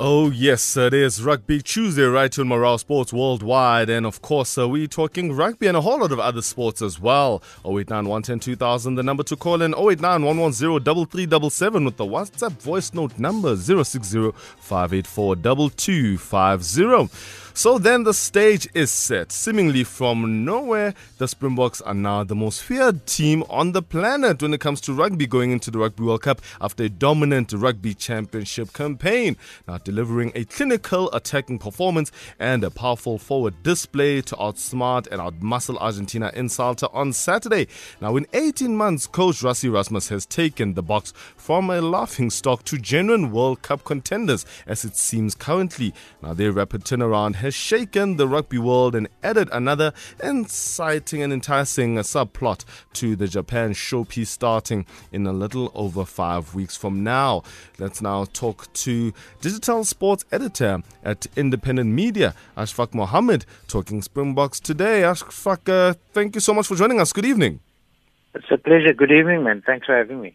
Oh, yes, it is Rugby Tuesday right on Marawa Sports Worldwide. And of course, uh, we're talking rugby and a whole lot of other sports as well. 089 110 2000, the number to call in 089 110 3377 with the WhatsApp voice note number 060 584 2250. So then the stage is set. Seemingly from nowhere, the Springboks are now the most feared team on the planet when it comes to rugby going into the Rugby World Cup after a dominant rugby championship campaign. Now delivering a clinical attacking performance and a powerful forward display to outsmart and outmuscle Argentina in Salta on Saturday. Now in 18 months, coach Rassie Erasmus has taken the Boks from a laughing stock to genuine World Cup contenders as it seems currently. Now their rapid turnaround has shaken the rugby world and added another inciting and enticing subplot to the Japan showpiece starting in a little over five weeks from now. Let's now talk to digital sports editor at Independent Media, Ashfak Mohamed, talking Springboks today. Ashfak, uh, thank you so much for joining us. Good evening. It's a pleasure. Good evening, man. Thanks for having me.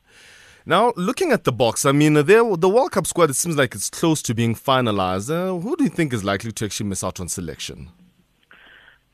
Now, looking at the Boks, I mean, the World Cup squad, it seems like it's close to being finalized. Uh, who do you think is likely to actually miss out on selection?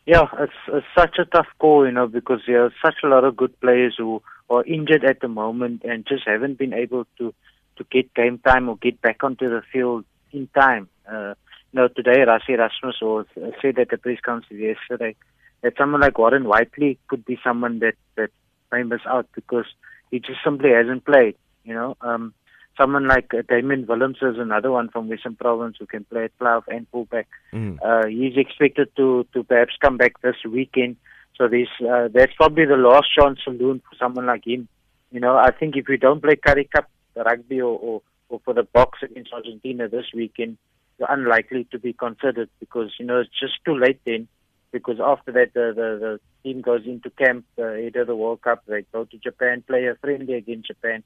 Yeah, it's, it's such a tough call, you know, because there are such a lot of good players who are injured at the moment and just haven't been able to, to get game time or get back onto the field in time. Uh, you know, today Rassie Erasmus was, uh, said at the press conference yesterday that someone like Warren Whiteley could be someone that, that may miss out because he just simply hasn't played. You know, um, someone like uh, Damian Willemse is another one from Western Province who can play at flyhalf and fullback. Mm. Uh, he's expected to to perhaps come back this weekend. So this uh, that's probably the last chance saloon for someone like him. You know, I think if we don't play Currie Cup rugby or, or, or for the Boks against Argentina this weekend, you're unlikely to be considered because you know it's just too late then. Because after that, the the, the team goes into camp uh, ahead of the World Cup. They go to Japan, play a friendly against Japan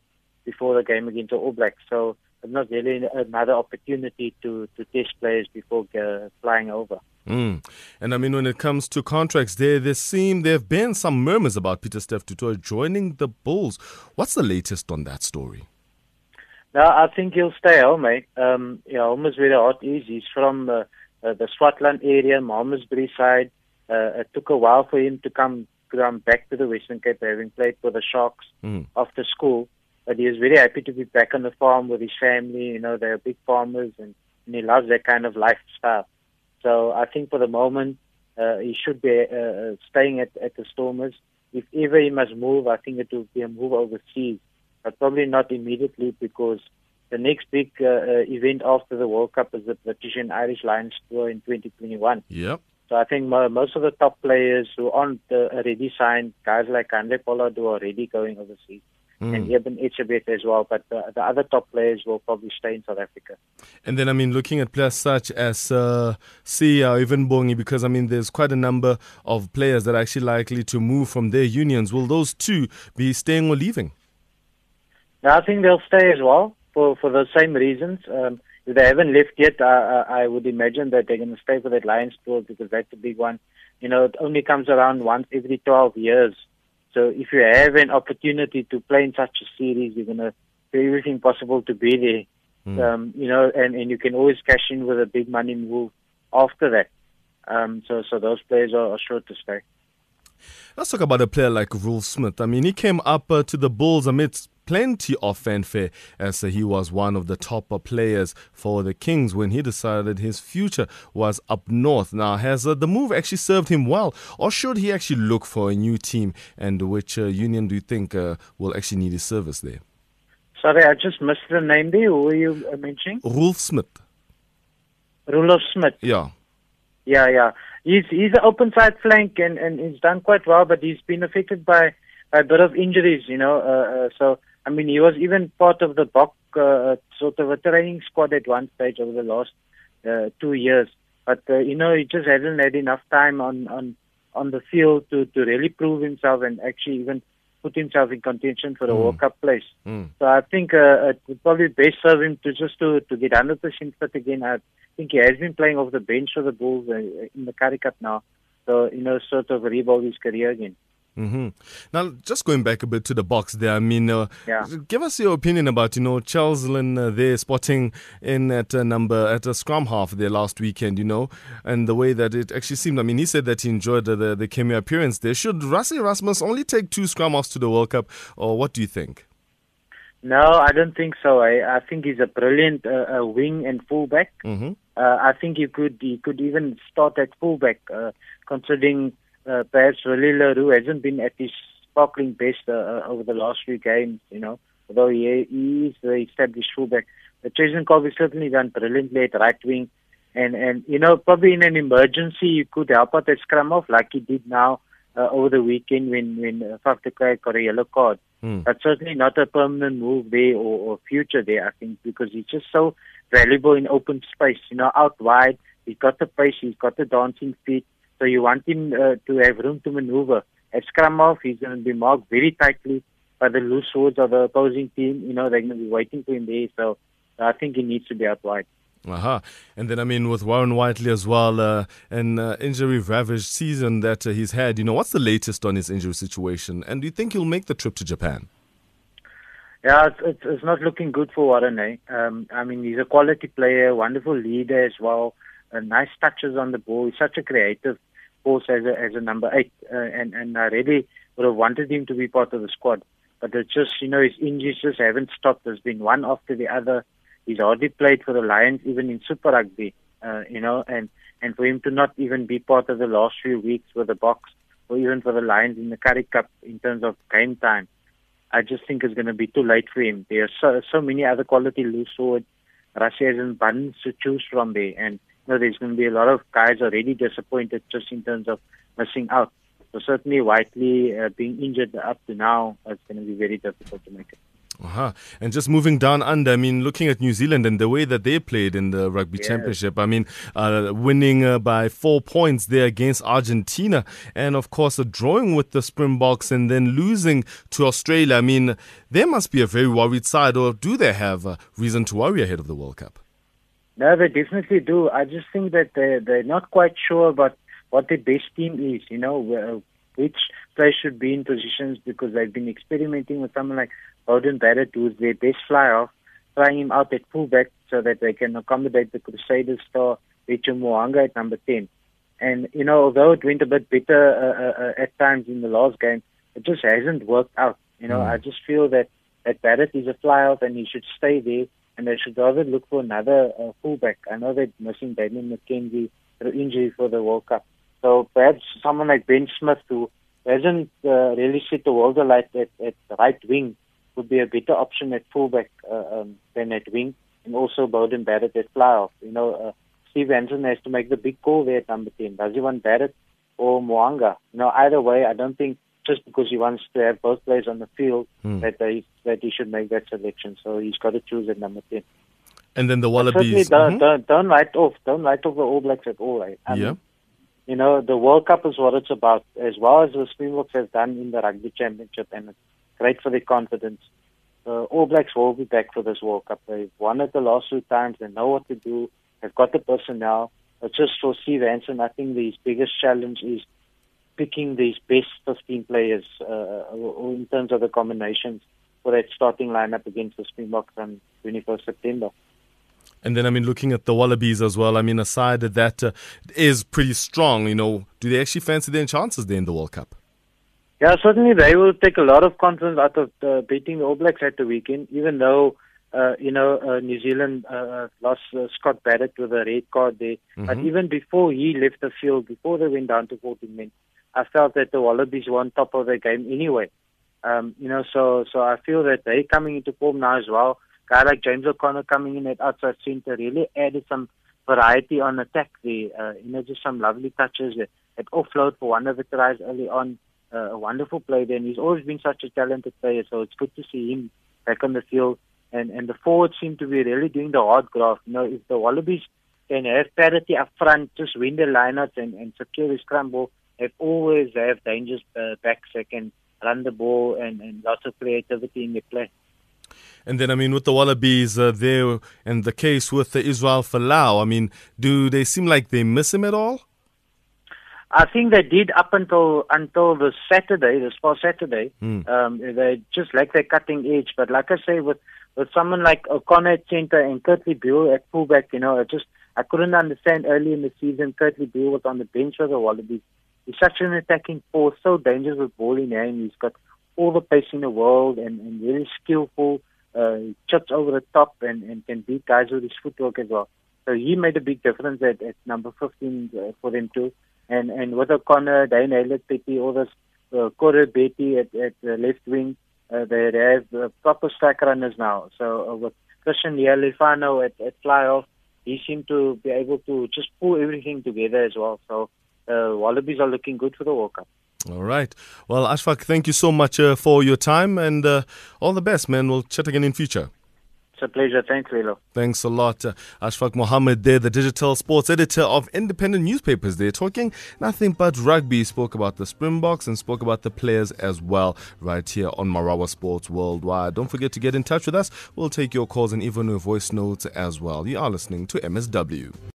before the game against the All Blacks. So it's not really another opportunity to, to test players before uh, flying over. Mm. And I mean, when it comes to contracts, there there seem there have been some murmurs about Pieter-Steph du joining the Bulls. What's the latest on that story? No, I think he'll stay home, mate. Um, yeah, home is where the heart is. He's from uh, uh, the Swartland area, Malmesbury side. Uh, it took a while for him to come come back to the Western Cape, having played for the Sharks mm. after school. But he is very happy to be back on the farm with his family. You know, they're big farmers and, and he loves that kind of lifestyle. So I think for the moment, uh, he should be uh, uh, staying at, at the Stormers. If ever he must move, I think it will be a move overseas, but probably not immediately because the next big uh, uh, event after the World Cup is the British and Irish Lions Tour in 2021. Yep. So I think most of the top players who aren't uh, already signed, guys like Handré Pollard who are already going overseas mm. and Eben Etzebeth as well. But the, the, other top players will probably stay in South Africa. And then, I mean, looking at players such as uh, Siya, even Bongi, because, I mean, there's quite a number of players that are actually likely to move from their unions. Will those two be staying or leaving? No, I think they'll stay as well for, for the same reasons. Um, if they haven't left yet, I, I would imagine that they're going to stay for that Lions tour because that's a big one. You know, it only comes around once every 12 years. So if you have an opportunity to play in such a series, you're going to do everything possible to be there. Mm. Um, you know, and, and you can always cash in with a big money move after that. Um, so, so those players are, are sure to stay. Let's talk about a player like Rule Smith. I mean, he came up uh, to the Bulls amidst plenty of fanfare as he was one of the top players for the Kings when he decided his future was up north. Now, has uh, the move actually served him well, or should he actually look for a new team? And which uh, union do you think uh, will actually need his service there? Sorry, I just missed the name there. Who were you mentioning? Rolf Smith. Rolf Smith. Yeah. Yeah, yeah. He's he's an open side flank and, and he's done quite well, but he's been affected by, by a bit of injuries, you know. Uh, uh, so I mean, he was even part of the Bok uh, sort of a training squad at one stage over the last uh, two years. But uh, you know, he just hasn't had enough time on on on the field to to really prove himself and actually even put himself in contention for the mm. World Cup place. Mm. So I think uh, it would probably best serve him to just to to get 100% fit again. I think he has been playing off the bench for the Bulls uh, in the Currie Cup now. So you know, sort of rebuild his career again. Mm-hmm. Now, just going back a bit to the Boks there, I mean, uh, yeah. give us your opinion about, you know, Cheslin uh, there spotting in at a number, at a scrum half there last weekend, you know, and the way that it actually seemed. I mean, he said that he enjoyed the, the, the cameo appearance there. Should Rassie Erasmus only take two scrum halves to the World Cup, or what do you think? No, I don't think so. I, I think he's a brilliant uh, uh, wing and fullback. Mm-hmm. Uh, I think he could he could even start at fullback, uh, considering uh, perhaps Willie le hasn't been at his sparkling best uh, uh, over the last few games. You know, although he, he is the established fullback, but Cheslin Kolbe has certainly done brilliantly at right wing, and and you know probably in an emergency you could help out at scrum half like he did now uh, over the weekend when when uh, Faf got a yellow card. Mm. But certainly not a permanent move there or, or future there, I think, because he's just so valuable in open space. You know, out wide, he's got the pace, he's got the dancing feet. So you want him uh, to have room to maneuver. At scrum half, he's going to be marked very tightly by the loose forwards of the opposing team. You know, they're going to be waiting for him there. So I think he needs to be out wide. Aha. And then, I mean, with Warren Whiteley as well, uh, an uh, injury ravaged season that uh, he's had, you know, what's the latest on his injury situation? And do you think he'll make the trip to Japan? Yeah, it's, it's, it's not looking good for Warren. Eh? Um, I mean, he's a quality player, wonderful leader as well, uh, nice touches on the ball. He's such a creative force as a, as a number eight. Uh, and, and I really would have wanted him to be part of the squad. But it's just, you know, his injuries just haven't stopped. There's been one after the other. He's already played for the Lions, even in Super Rugby, uh, you know, and, and for him to not even be part of the last few weeks with the Boks or even for the Lions in the Currie Cup in terms of game time, I just think it's going to be too late for him. There are so, so many other quality loose forwards. Rassie has an abundance to choose from there. And know, there's going to be a lot of guys already disappointed just in terms of missing out. So certainly Whiteley uh, being injured up to now, it's going to be very difficult to make it. Uh-huh. And just moving down under, I mean, looking at New Zealand and the way that they played in the Rugby yes. Championship, I mean, uh, winning uh, by four points there against Argentina, and of course, a drawing with the Springboks and then losing to Australia. I mean, they must be a very worried side, or do they have a reason to worry ahead of the World Cup? No, they definitely do. I just think that they're, they're not quite sure about what the best team is, you know, which players should be in positions because they've been experimenting with someone like Beauden Barrett, who's their best fly half, trying him out at fullback so that they can accommodate the Crusaders star, Richard Mo'unga at number 10. And, you know, although it went a bit better uh, uh, at times in the last game, it just hasn't worked out. You know, mm. I just feel that, that Barrett is a fly half and he should stay there and they should rather look for another uh, fullback. I know they're missing Damian McKenzie through injury for the World Cup. So perhaps someone like Ben Smith, who hasn't uh, really set the world alight at, at right wing, would be a better option at fullback uh, um, than at wing, and also Beauden Barrett at fly half. You know, uh, Steve Hansen has to make the big call there at number 10. Does he want Barrett or Mo'unga? You know, either way, I don't think just because he wants to have both players on the field Hmm. that they that he should make that selection. So he's got to choose at number 10. And then the Wallabies. don't, Mhm. don't, don't write off, don't write off the All Blacks at all. Right? I Yeah. you know, the World Cup is what it's about, as well as the Springboks have done in the Rugby Championship, and it's great for their confidence. The All Blacks will be back for this World Cup. They've won it the last two times. They know what to do. They've got the personnel. It's just for Steve Hansen, I think his biggest challenge is picking these best 15 players uh, in terms of the combinations for that starting lineup against the Springboks on 21st September. And then, I mean, looking at the Wallabies as well, I mean, a side that uh, is pretty strong, you know, do they actually fancy their chances there in the World Cup? Yeah, certainly they will take a lot of confidence out of uh, beating the All Blacks at the weekend, even though, uh, you know, uh, New Zealand uh, lost uh, Scott Barrett with a red card there. But Mhm. even before he left the field, before they went down to 14 men, I felt that the Wallabies were on top of their game anyway. Um, you know, so so I feel that they coming into form now as well. Guy like James O'Connor coming in at outside centre really added some variety on attack there. Uh, you know, just some lovely touches that, that offload for one of the tries early on. Uh, a wonderful play there, and he's always been such a talented player. So it's good to see him back on the field. And and the forwards seem to be really doing the hard graft. You know, if the Wallabies can have parity up front, just win the lineouts and, and secure the scrum ball, they always have dangerous uh, back can run the ball, and, and lots of creativity in their play. And then, I mean, with the Wallabies uh, there and the case with the Israel Folau, I mean, do they seem like they miss him at all? I think they did up until until the Saturday, this past Saturday. Mm. Um, they just like their cutting edge. But like I say, with with someone like O'Connor at centre and Kurtley Beale at fullback, you know, I just I couldn't understand early in the season. Kurtley Beale was on the bench for the Wallabies. He's such an attacking force, so dangerous with ball in hand. He's got all the pace in the world and, and very skillful. Uh, chips over the top and, and can beat guys with his footwork as well. So he made a big difference at, at number 15 uh, for them too and and with O'Connor, Dane Haylett, Petty, all this, uh, Koroibete at at the left wing, uh, they, they have uh, proper strike runners now. So uh, with Christian Lealiifano at at fly half, he seemed to be able to just pull everything together as well. So uh, Wallabies are looking good for the World Cup. All right. Well, Ashfak, thank you so much uh, for your time and uh, all the best, man. We'll chat again in future. It's a pleasure. Thanks, Lilo. Thanks a lot. Uh, Ashfak Mohamed there, the digital sports editor of independent newspapers. They're talking nothing but rugby. Spoke about the Springboks and spoke about the players as well right here on Marawa Sports Worldwide. Don't forget to get in touch with us. We'll take your calls and even your voice notes as well. You are listening to MSW.